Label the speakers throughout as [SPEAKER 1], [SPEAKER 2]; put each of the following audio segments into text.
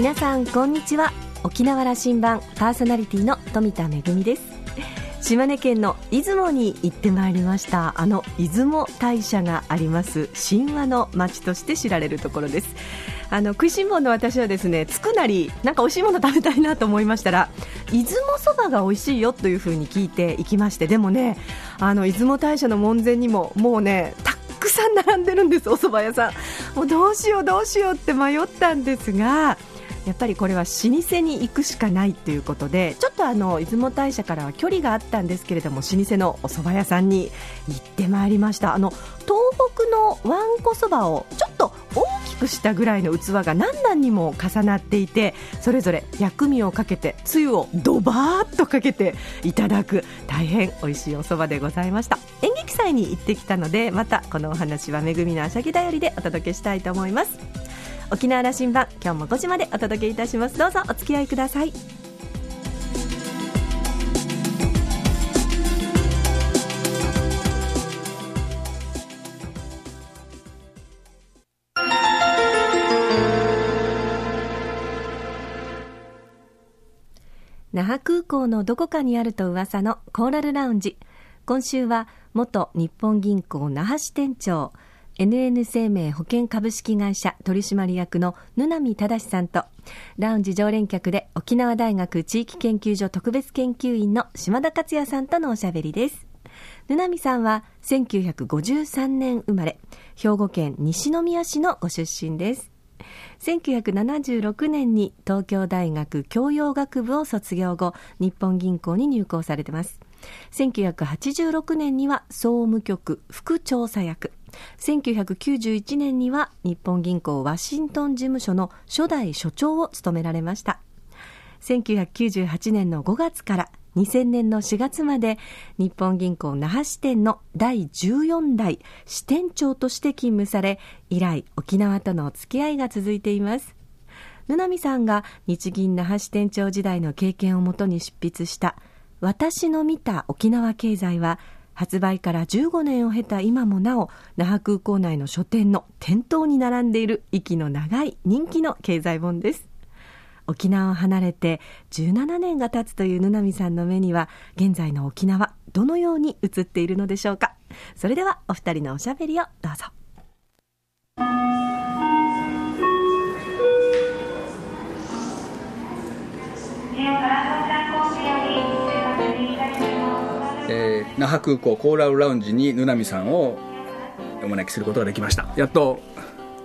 [SPEAKER 1] 皆さんこんにちは。沖縄羅針盤パーソナリティの富田恵です。島根県の出雲に行ってまいりました。あの出雲大社があります。神話の町として知られるところです。あの食いしん坊の私はですねつくなりなんか美味しいもの食べたいなと思いましたら出雲そばが美味しいよというふうに聞いていきましてでもねあの出雲大社の門前にももうねたくさん並んでるんですお蕎麦屋さん。もうどうしようどうしようって迷ったんですがやっぱりこれは老舗に行くしかないということでちょっとあの出雲大社からは距離があったんですけれども老舗のお蕎麦屋さんに行ってまいりました。あの東北のわんこそばをちょっと大きくしたぐらいの器が何段にも重なっていてそれぞれ薬味をかけてつゆをドバーッとかけていただく大変美味しいお蕎麦でございました。演劇祭に行ってきたのでまたこのお話はめぐみのあしゃぎだよりでお届けしたいと思います。沖縄羅針盤今日も5時までお届けいたします。どうぞお付き合いください。那覇空港のどこかにあると噂のコーラルラウンジ。今週は元日本銀行那覇支店長 NN 生命保険株式会社取締役の布波正さんとラウンジ常連客で沖縄大学地域研究所特別研究員の島田克也さんとのおしゃべりです。布波さんは1953年生まれ兵庫県西宮市のご出身です。1976年に東京大学教養学部を卒業後日本銀行に入行されてます。1986年には総務局副調査役。1991年には日本銀行ワシントン事務所の初代所長を務められました。1998年の5月から2000年の4月まで日本銀行那覇支店の第14代支店長として勤務され以来沖縄とのお付き合いが続いています。布波さんが日銀那覇支店長時代の経験をもとに執筆した私の見た沖縄経済は発売から15年を経た今もなお那覇空港内の書店の店頭に並んでいる息の長い人気の経済本です。沖縄を離れて17年が経つという布波さんの目には現在の沖縄どのように映っているのでしょうか。それではお二人のおしゃべりをどうぞ。
[SPEAKER 2] 那覇空港コーラルラウンジにぬなみさんをお招きすることができました。やっと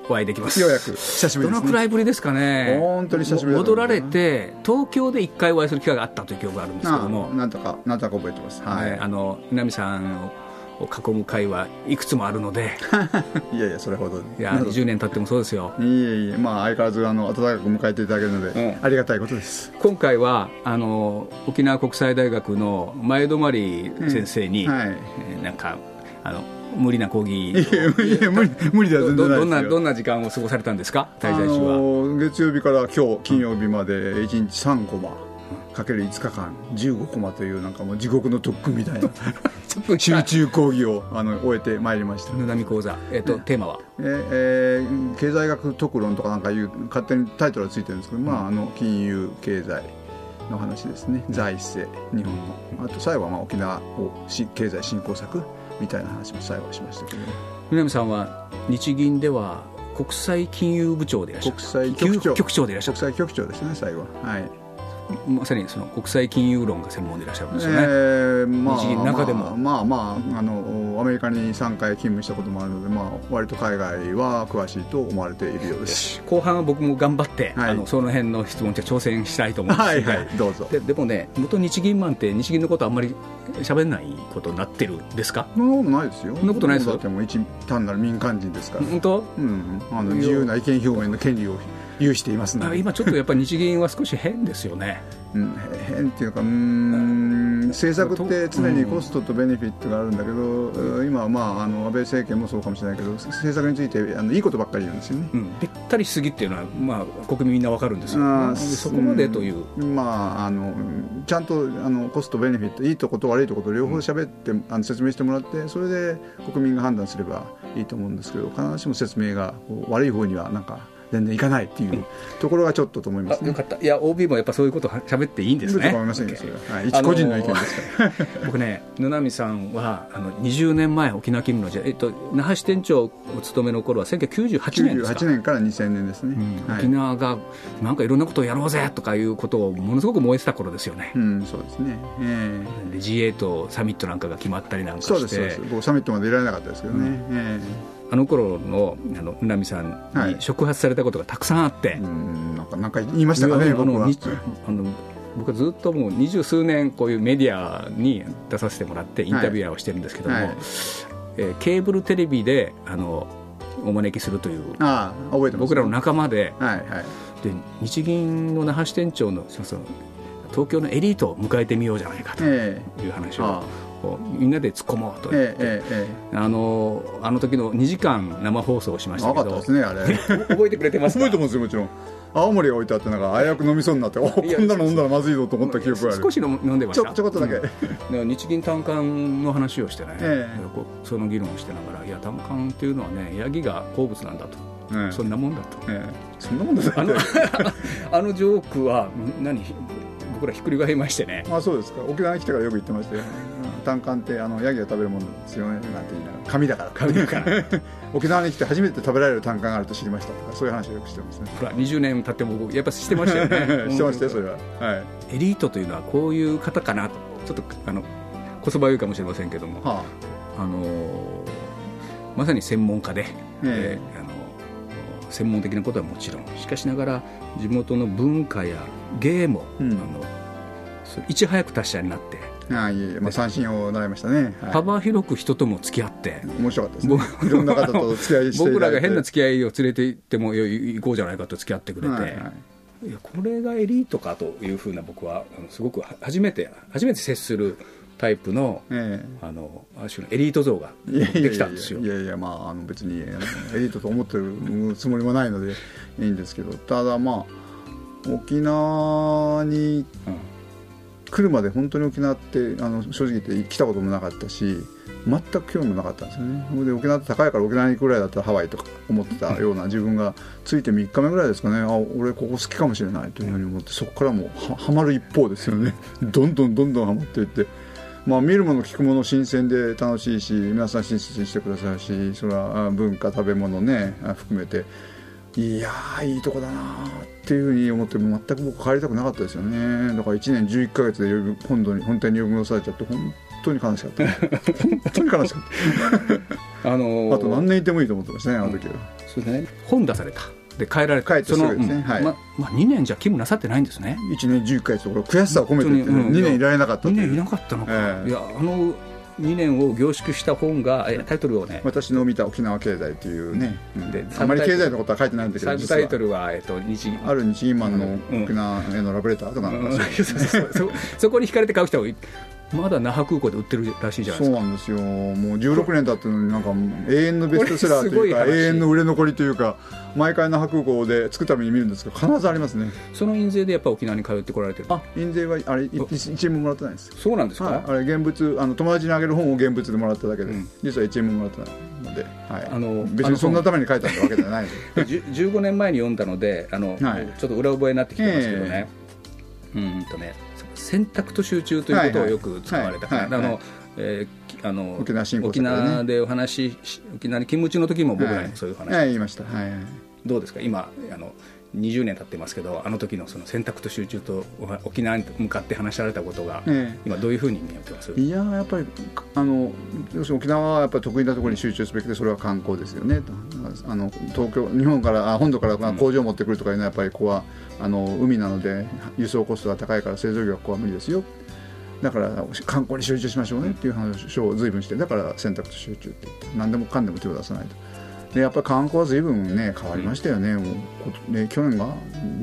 [SPEAKER 2] お会いできます。
[SPEAKER 3] ようやく。久しぶり
[SPEAKER 2] です、ね、どのくらいぶりですかね。
[SPEAKER 3] 本当に久しぶり、
[SPEAKER 2] ね、戻られて東京で1回お会いする機会があったという記憶があるんですけども。
[SPEAKER 3] なんとかなんとか覚えてます。はい、
[SPEAKER 2] ね、あのぬなみさんを囲む会はいくつもあるので。
[SPEAKER 3] いやいやそれほど。
[SPEAKER 2] いや20年経ってもそうですよ。
[SPEAKER 3] いえいえまあ相変わらずあの温かく迎えていただけるので、うん、ありがたいことです。
[SPEAKER 2] 今回はあの沖縄国際大学の前泊先生に、うん。はい、なんかあの無理な講義い
[SPEAKER 3] や無理無理だ全然
[SPEAKER 2] どんなどんな時間を過ごされたんですか？滞在中は。
[SPEAKER 3] 月曜日から今日金曜日まで1日3コマかける5日間15コマというなんかもう地獄の特訓みたいな。集中講義をあの終えてまいりました。
[SPEAKER 2] ぬなみ講座、えーと、テーマは、
[SPEAKER 3] えーえー、経済学特論とかなんかいう勝手にタイトルがついてるんですけど、まあ、あの金融経済の話ですね。財政日本の。あと最後はまあ沖縄を経済振興策みたいな話も最後しましたけど
[SPEAKER 2] 南さんは日銀では国際金融部長でいらっしゃる
[SPEAKER 3] 国際局長。
[SPEAKER 2] 局長でいらっしゃ
[SPEAKER 3] る国際局長ですね最後はい
[SPEAKER 2] まさにその国際金融論が専門でいらっしゃるんですよね、え
[SPEAKER 3] ーまあ、
[SPEAKER 2] 日銀の中でも、
[SPEAKER 3] まあまああのアメリカに3回勤務したこともあるので、まあ、割と海外は詳しいと思われているようです。
[SPEAKER 2] 後半は僕も頑張って、はい、あのその辺の質問に挑戦したいと思うんですはいはい
[SPEAKER 3] どうぞ。
[SPEAKER 2] ででもね元日銀マンって日銀のことあんまり喋んないことになってるですか？
[SPEAKER 3] そんなことないですよ。
[SPEAKER 2] そんなことないですよ。
[SPEAKER 3] もう一単なる民間人ですから。
[SPEAKER 2] 本当、
[SPEAKER 3] うん、あの自由な意見表明の権利を有しています
[SPEAKER 2] 今ちょっとやっぱり日銀は少し変ですよね。
[SPEAKER 3] うん、変っていうかうん政策って常にコストとベネフィットがあるんだけど、うん、今は、まあ、あの安倍政権もそうかもしれないけど政策についてあのいいことばっかり言うんですよね、
[SPEAKER 2] うん、ぴったりしすぎっていうのは、まあ、国民みんな分かるんですよ、あそこまでという、
[SPEAKER 3] まあ、あのちゃんとあのコストベネフィットいいとこと悪いとこと両方喋って、あの説明してもらってそれで国民が判断すればいいと思うんですけど必ずしも説明が悪い方にはなんか全然行かないっていうところがちょっとと思います、ね、
[SPEAKER 2] よかった。いや OB もやっぱそういうこと喋っていいんですね。
[SPEAKER 3] 思いませんよそれは、はい、一個人の意見ですから。
[SPEAKER 2] 僕ね野波さんはあの20年前沖縄勤務の時代、えっと、那覇支店長をお務めの頃は1998年ですか
[SPEAKER 3] ？98年から2000年ですね、
[SPEAKER 2] うん。はい、沖縄がなんかいろんなことをやろうぜとかいうことをものすごく燃えてた頃ですよね、
[SPEAKER 3] うん、そうですね、
[SPEAKER 2] えー、で G8 サミットなんかが決まったりなんかして。そうですそうです。
[SPEAKER 3] 僕サミットまでいられなかったですけどね、うん、え
[SPEAKER 2] ーあの頃のあのうなみさんに触発されたことがたくさんあって、はい、
[SPEAKER 3] なんかなんか言いましたかね僕は。
[SPEAKER 2] あの僕はずっともう二十数年こういうメディアに出させてもらってインタビュアーをしてるんですけども、はい。はい、えー、ケーブルテレビであのお招きするというあ覚えて僕らの仲間で,、はいはい、で日銀の那覇支店長のその東京のエリートを迎えてみようじゃないかという話を。えーこうみんなで突っ込もうと。言って、えええ、あのあの時の2時間生放送をしましたけど。
[SPEAKER 3] ですねあれ。
[SPEAKER 2] 覚えてくれてます
[SPEAKER 3] 覚えてますよもちろん。青森が置いてあってなんか危うく飲みそうになっておこんなの飲んだらまずいぞと思った記憶がある。
[SPEAKER 2] 少し飲んでました。
[SPEAKER 3] ちょこっとだけ、
[SPEAKER 2] うん、日銀短観の話をしてね、ええ、その議論をしてながらいや短観っていうのはねヤギが好物なんだと、ええ、そんなもんだと、ええ、
[SPEAKER 3] そんなもんだ
[SPEAKER 2] あのあのジョークは何？僕らひっくり返りましてね。
[SPEAKER 3] あそうですか。沖縄に来てからよく言ってましたよ、単管ってあのヤギが食べるものですよね。なんて言いながら紙だから。
[SPEAKER 2] 紙だから。
[SPEAKER 3] 沖縄に来て初めて食べられる単管があると知りましたとかそういう話をよくしてますね。
[SPEAKER 2] ほら20年経ってもやっぱしてましたよね。
[SPEAKER 3] してましたよそれは、
[SPEAKER 2] はい、エリートというのはこういう方かなと。ちょっとあのこそばゆいかもしれませんけども、はあ、あのまさに専門家で、えー、あの専門的なことはもちろん。しかしながら地元の文化や芸も、うん、あのいち早く達者になって。
[SPEAKER 3] あいえいえ、まあ、三振を習いましたね、
[SPEAKER 2] はい、幅広く人とも付き合って。
[SPEAKER 3] 面白かったですね。いろんな方と付き合いして
[SPEAKER 2] 僕らが変な付き合いを連れて行っても行こうじゃないかと付き合ってくれて、はいはい、いやこれがエリートかというふうな僕はすごく初めて初めて接するタイプの,、えー、あのあのエリート像ができたんですよ。
[SPEAKER 3] いやいやまああの別にエリートと思ってるつもりもないのでいいんですけど。ただまあ沖縄に、うん来るまで本当に沖縄ってあの正直言って来たこともなかったし全く興味もなかったんですよね。で沖縄って高いから沖縄に行くぐらいだったらハワイとか思ってたような自分がついて3日目ぐらいですかね。あ俺ここ好きかもしれないというふうに思ってそこからもうはまる一方ですよね。どんどんどんどんはまっていって。まあ、見るもの聞くもの新鮮で楽しいし皆さん親切にしてくださるしそれは文化食べ物ね含めていやいいとこだなっていうふうに思って全く僕帰りたくなかったですよね。だから1年11か月で本土に本店に呼び戻されちゃって本当に悲しかった。本当に悲しかった。あのー、あと何年いてもいいと思ってましたねあの時は、
[SPEAKER 2] そうですね。本出された。で帰られ
[SPEAKER 3] 帰ってすぐですね、はい。
[SPEAKER 2] ままあ、2年じゃ勤務なさってないんですね。
[SPEAKER 3] 1年11か月これ悔しさを込めてって、ね、2年いられなかった2
[SPEAKER 2] 年いなかったのか、えー、いやあの2年を凝縮した本がタイトルをね
[SPEAKER 3] 私の見た沖縄経済というね、うん、であまり経済のことは書いてないんだけど
[SPEAKER 2] サブタイトルは、えっと、
[SPEAKER 3] 日ある日銀マンの沖縄へのラブレターとかなんか、
[SPEAKER 2] そそこに惹かれて買う人まだ那覇空港で売ってるらしいじゃないです
[SPEAKER 3] か。そうなんですよ。もう16年経ってるのになんか永遠のベストセラーというか永遠の売れ残りというか毎回那覇空港で作るために見るんですけど必ずありますね。
[SPEAKER 2] その印税でやっぱ沖縄に通ってこられてる
[SPEAKER 3] あ印税はあれ1円ももらってないです
[SPEAKER 2] そうなんですか、はい、
[SPEAKER 3] あれ現物あの友達にあげる本を現物でもらっただけで、うん、実は1円ももらってないので、はい、あの別にそんなために書いたわけじゃない
[SPEAKER 2] 15 年前に読んだのであの、はい、ちょっと裏覚えになってきてますけどね、えー、うんとね選択と集中ということをよく使われたから、あのえー、あの沖縄、ね、沖縄でお話沖縄に勤務中の時も僕らにそういう話、
[SPEAKER 3] はい、言いました、はい、
[SPEAKER 2] どうですか？今あの20年経ってますけどあの時のその選択と集中と沖縄に向かって話しられたことが、今どういうふうに見えてます？
[SPEAKER 3] いややっぱりあの要するに沖縄はやっぱり得意なところに集中すべきでそれは観光ですよね。あの東京日本からあ本土から工場を持ってくるとかいうのはやっぱりここはあの海なので輸送コストが高いから製造業はここは無理ですよ。だから観光に集中しましょうねっていう話を随分してだから選択と集中って言って何でもかんでも手を出さないと。でやっぱり観光は随分ね変わりましたよね,、去年が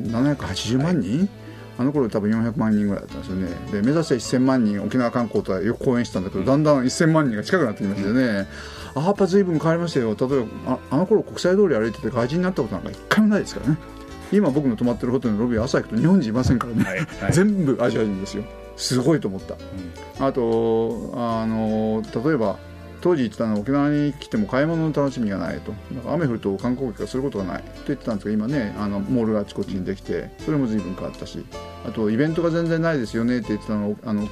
[SPEAKER 3] 780万人、はい、あの頃多分400万人ぐらいだったんですよね。で目指して1000万人沖縄観光とはよく講演してたんだけどだんだん1000万人が近くなってきましたよね、あやっぱ随分変わりましたよ。例えばああの頃国際通り歩いてて外人になったことなんか一回もないですからね。今僕の泊まってるホテルのロビー朝行くと日本人いませんからね、はい。はい、全部アジア人ですよ。すごいと思った、うん、あとあの例えば当時言ってたのは沖縄に来ても買い物の楽しみがないと。だから雨降ると観光客がすることがないと言ってたんですが今ねあのモールがあちこちにできてそれも随分変わったしあとイベントが全然ないですよねって言ってたのあの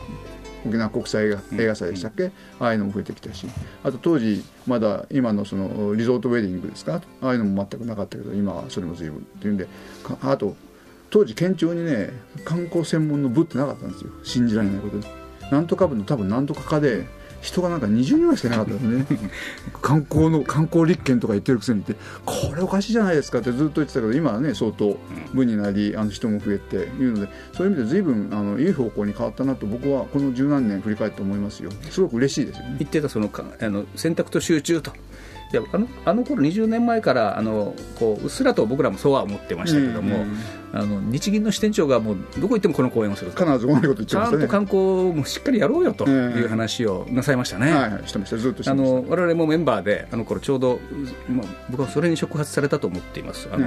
[SPEAKER 3] 沖縄国際映画祭でしたっけ、ああいうのも増えてきたし。あと当時まだ今のそのリゾートウェディングですか？ああいうのも全くなかったけど今はそれも随分っていうんであと当時県庁にね観光専門の部ってなかったんですよ。信じられないことで。なんとか部の多分なんとか課で人がなんか20人ぐらいしかいなかったですね。観光の観光立憲とか言ってるくせにってこれおかしいじゃないですかってずっと言ってたけど今はね相当部になりあの人も増えていうのでそういう意味で随分あのいい方向に変わったなと僕はこの十何年振り返って思いますよ。すごく嬉しいですよね。
[SPEAKER 2] 言ってたそのあの選択と集中と。いやあのあの頃20年前からあのこううっすらと僕らもそうは思ってましたけども、あの日銀の支店長がもうどこ行ってもこの講演をする
[SPEAKER 3] 必ず同じこと言ってました、ね、
[SPEAKER 2] ちゃんと観光もしっかりやろうよという話をなさいましたね、
[SPEAKER 3] はいはい、してました。ずっと
[SPEAKER 2] あの我々もメンバーであの頃ちょうど、まあ、僕はそれに触発されたと思っています。あの、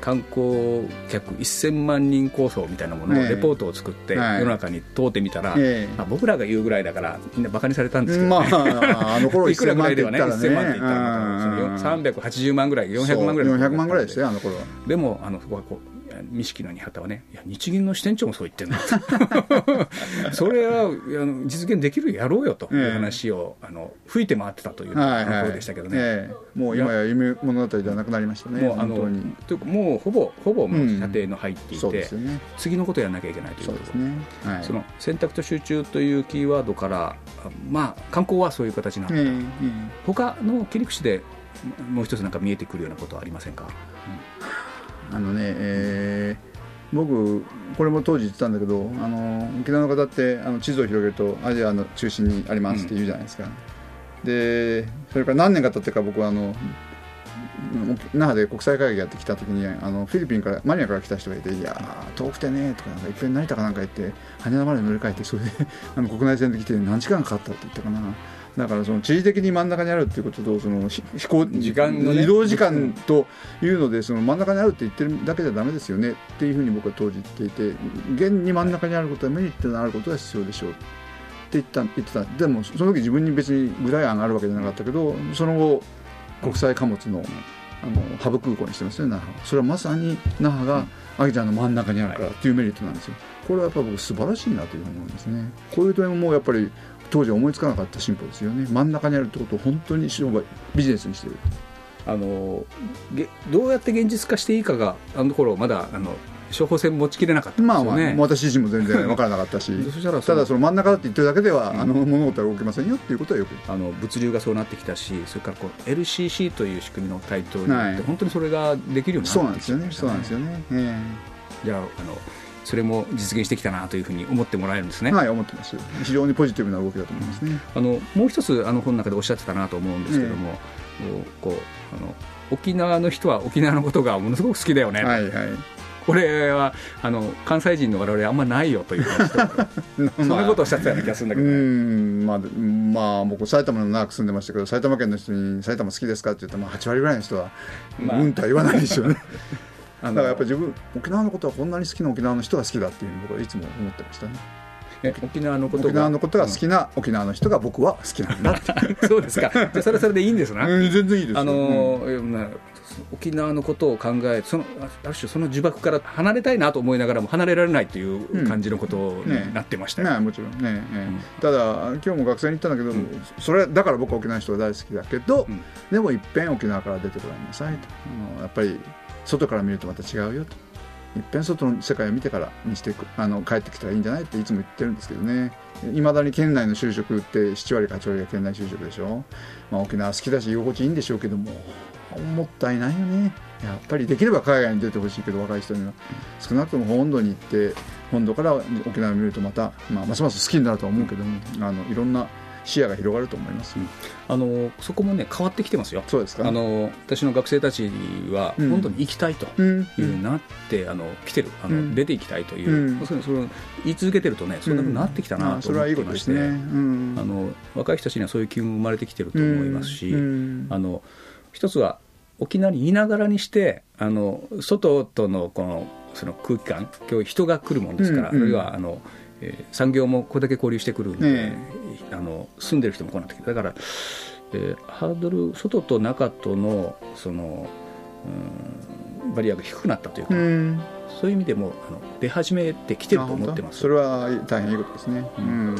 [SPEAKER 2] 観光客1000万人構想みたいなものをレポートを作って世の中に問うてみたら、えまあ、僕らが言うぐらいだからみんなバカにされたんですけど、ね、まあ、あの頃 いくらぐらいではね1000万って言ったら380万ぐらい400万ぐらい
[SPEAKER 3] 400万ぐらいですよあの頃。は
[SPEAKER 2] でもあのそこはこう錦の新はね、いや、日銀の支店長もそう言ってんだ それはあの実現できるやろうよという話を、えー、あの吹いて回ってたというところでしたけどね、はいはいえ。
[SPEAKER 3] ー、もう今や。夢物語ではなくなりましたね、
[SPEAKER 2] もうあのというかもうほぼ、ほぼもう射程の入っていて、うんね、次のことやらなきゃいけないということ。ね。はい、その選択と集中というキーワードから、まあ、観光はそういう形になった、えー、他の切り口でもう一つなんか見えてくるようなことはありませんか、うん
[SPEAKER 3] あのね、えー、僕これも当時言ってたんだけどあの沖縄の方ってあの地図を広げるとアジアの中心にありますって言うじゃないですか、うん、でそれから何年か経ってか僕はあの那覇で国際会議やってきた時にあのフィリピンからマニアから来た人がいて「いや遠くてね」とかなんかいっぺん成田かなんか行って羽田まで乗り換えてそれであの国内線で来て何時間かかったって言ったかな。だからその地理的に真ん中にあるっていうこととその飛行時間の、ね、移動時間というのでその真ん中にあるって言ってるだけじゃだめですよねっていうふうに僕は当時言っていて現に真ん中にあることはメリットのあることが必要でしょうって言った言ってた。でもその時自分に別に具体案があるわけじゃなかったけどその後国際貨物のあのハブ空港にしてますね那覇。それはまさに那覇がアギちゃんの真ん中にあるからっていうメリットなんですよ。これはやっぱ僕素晴らしいなというふうに思いますね。こういう点もやっぱり当時思いつかなかった進歩ですよね。真ん中にあるってことを本当に商売ビジネスにしてる。
[SPEAKER 2] あのどうやって現実化していいかがあの頃まだあの処方箋持ちきれなかった
[SPEAKER 3] まあまあ、私自身も全然分からなかったし。ただその真ん中だって言ってるだけでは、うん、あの物事は動きませんよっていうことはよく。
[SPEAKER 2] あの物流がそうなってきたしそれからこう LCC という仕組みの台頭によって、はい、本当にそれができるようになってきた、ね、そうなんですよね。そうなんですよね、えー、じゃああのそれも実現してきたなというふうに思ってもらえるんですね。
[SPEAKER 3] はい思ってます非常にポジティブな動きだと思いますね。
[SPEAKER 2] あのもう一つあの本の中でおっしゃってたなと思うんですけども、えー、こうあの沖縄の人は沖縄のことがものすごく好きだよね。はいはいこれはあの関西人の我々あんまないよという話と、そんなことをおっしゃってたような気がするんだけど、ね、うんまあ、
[SPEAKER 3] まあ、僕埼玉の長く住んでましたけど埼玉県の人に埼玉好きですかって言っても8割ぐらいの人は、まあ、うんとは言わないですよね だからやっぱり自分沖縄のことはこんなに好きな沖縄の人が好きだっていう僕はいつも思ってましたね。
[SPEAKER 2] 沖縄のこと
[SPEAKER 3] 沖縄のことが好きな沖縄の人が僕は好きなんだって。
[SPEAKER 2] そうですか。じゃそれはそれでいいんですな、
[SPEAKER 3] うん、全然いいですあの、
[SPEAKER 2] うん、沖縄のことを考えそのある種その呪縛から離れたいなと思いながらも離れられないという感じのことになってました
[SPEAKER 3] よ、ね。ね、もちろん。ね、ね。ただ今日も学生に言ったんだけど、それだから僕は沖縄の人が大好きだけど、でもいっぺん沖縄から出てこられなさいと。やっぱり外から見るとまた違うよと。いっぺん外の世界を見てからにしてあの帰ってきたらいいんじゃないっていつも言ってるんですけどね。いまだに県内の就職って7割か8割が県内就職でしょ、まあ、沖縄好きだし居心地いいんでしょうけどももったいないよね。やっぱりできれば海外に出てほしいけど若い人には。少なくとも本土に行って本土から沖縄を見るとまた、まあ、ますます好きになるとは思うけどもあのいろんな視野が広がると思います、うん、
[SPEAKER 2] あのそこもね変わってきてますよ。
[SPEAKER 3] そうですか？
[SPEAKER 2] あの私の学生たちは本当に行きたいというなって、うん、あの来てる。あの、出ていきたいという、うん、それそれ言い続けてるとねそんなふうになってきたなと思ってまして、ね、あの若い人たちにはそういう機運生まれてきてると思いますし、あの一つは沖縄にいながらにしてあの外とのこのその空気感今日人が来るもんですから、あるいはあのえー、産業もこれだけ交流してくるんで、あの住んでる人も来なくてだから、えー、ハードル外と中とのそのうんバリアが低くなったというか、うん、そういう意味でもあの出始めてきてると思ってます。
[SPEAKER 3] それは大変いいことですね、うん、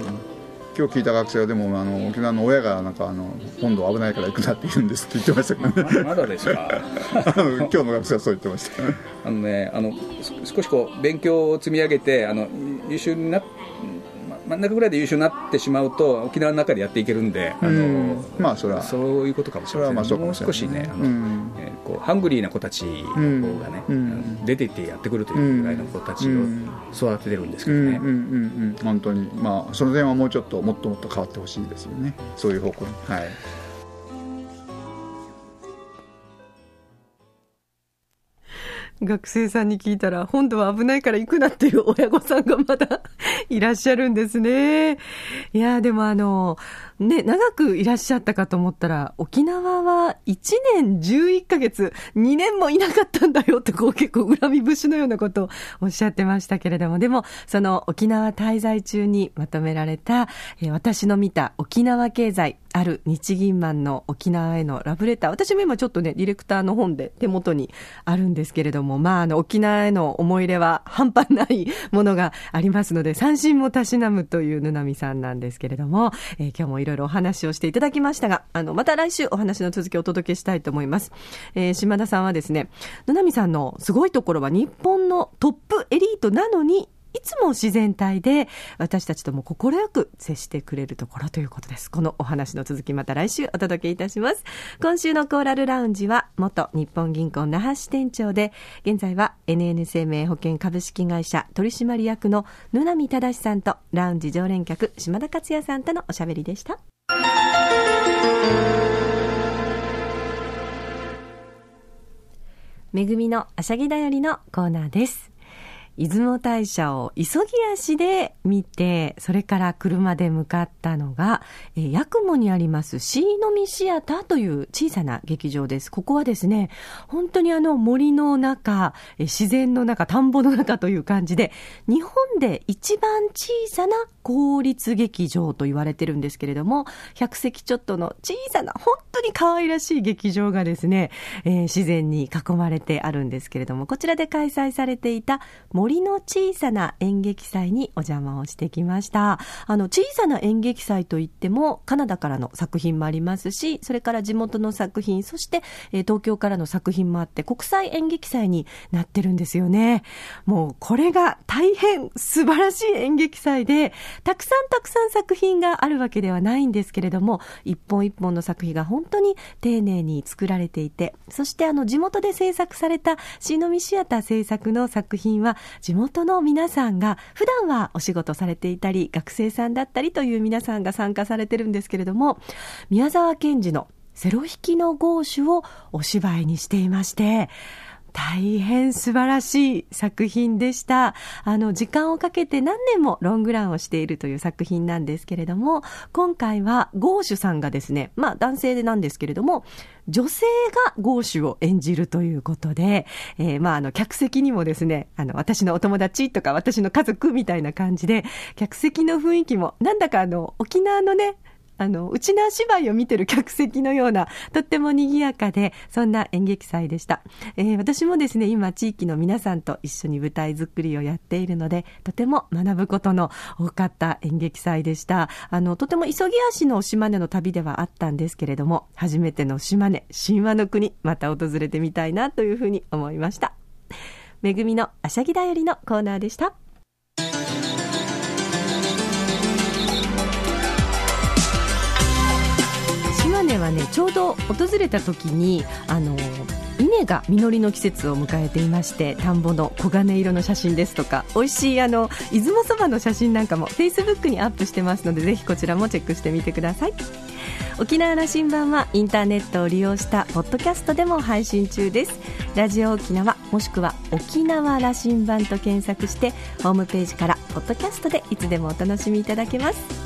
[SPEAKER 3] 今日聞いた学生はでもあの沖縄の親がなんかあの今度危ないから行くなって言うんですって言ってましたけど、
[SPEAKER 2] ね、まだですか？
[SPEAKER 3] 今日の学生はそう言ってました。
[SPEAKER 2] あのねあの少しこう勉強を積み上げてあの優秀になって真ん中ぐらいで優秀になってしまうと沖縄の中でやっていけるんで、あの
[SPEAKER 3] まあそれは
[SPEAKER 2] そういうことかもしれません、ね、もう少しねあの、えー、こうハングリーな子たちの方がね、出ていってやってくるというぐらいの子たちを育ててるんですけどね、
[SPEAKER 3] 本当に。まあその点はもうちょっともっともっと変わってほしいですよね。そういう方向に。はい。
[SPEAKER 1] 学生さんに聞いたら、本土は危ないから行くなっていう親御さんがまだ いらっしゃるんですね。いや、でもあの、ね、長くいらっしゃったかと思ったら、沖縄は1年11ヶ月、2年もいなかったんだよって、こう結構恨み節のようなことをおっしゃってましたけれども、でも、その沖縄滞在中にまとめられた、えー、私の見た沖縄経済、ある日銀マンの沖縄へのラブレター。私も今ちょっとね、ディレクターの本で手元にあるんですけれども、まあ、あの、沖縄への思い入れは半端ないものがありますので、三振もたしなむというぬなみさんなんですけれども、えー、今日もろいろお話をしていただきましたが、あの、また来週お話の続きをお届けしたいと思います。えー、島田さんはですね、野波さんのすごいところは日本のトップエリートなのに、いつも自然体で私たちとも快く接してくれるところということです。このお話の続きまた来週お届けいたします。今週のコーラルラウンジは元日本銀行那覇支店長で現在は NN 生命保険株式会社取締役の野波正さんとラウンジ常連客島田克也さんとのおしゃべりでした。めぐみのあしゃぎだよりのコーナーです。出雲大社を急ぎ足で見て、それから車で向かったのが、えー、八雲にありますシーノミシアターという小さな劇場です。ここはですね、本当にあの森の中、え、自然の中、田んぼの中という感じで、日本で一番小さな公立劇場と言われてるんですけれども、100席ちょっとの小さな、本当に可愛らしい劇場がですね、えー、自然に囲まれてあるんですけれども、こちらで開催されていた森の小さな演劇祭にお邪魔をしてきました。あの、小さな演劇祭といっても、カナダからの作品もありますし、それから地元の作品、そして、えー、東京からの作品もあって、国際演劇祭になってるんですよね。もう、これが大変素晴らしい演劇祭で、たくさんたくさん作品があるわけではないんですけれども、一本一本の作品が本当に丁寧に作られていて、そしてあの、地元で制作されたシーノミシアター制作の作品は、地元の皆さんが普段はお仕事されていたり、学生さんだったりという皆さんが参加されてるんですけれども、宮沢賢治のセロ弾きの豪手をお芝居にしていまして、大変素晴らしい作品でした。あの、時間をかけて何年もロングランをしているという作品なんですけれども、今回はゴーシュさんがですね、まあ男性でなんですけれども、女性がゴーシュを演じるということで、えー、まああの、客席にもですね、あの、私のお友達とか私の家族みたいな感じで、客席の雰囲気も、なんだかあの、沖縄のね、あの、内縄芝居を見てる客席のような、とっても賑やかで、そんな演劇祭でした。えー、私もですね、今、地域の皆さんと一緒に舞台作りをやっているので、とても学ぶことの多かった演劇祭でした。あの、とても急ぎ足の島根の旅ではあったんですけれども、初めての島根、神話の国、また訪れてみたいなというふうに思いました。めぐみのあしゃぎだよりのコーナーでした。根はねちょうど訪れた時にあの稲が実りの季節を迎えていまして田んぼの黄金色の写真ですとか美味しいあの出雲そばの写真なんかもフェイスブックにアップしてますのでぜひこちらもチェックしてみてください。沖縄羅針盤はインターネットを利用したポッドキャストでも配信中です。ラジオ沖縄もしくは沖縄羅針盤と検索してホームページからポッドキャストでいつでもお楽しみいただけます。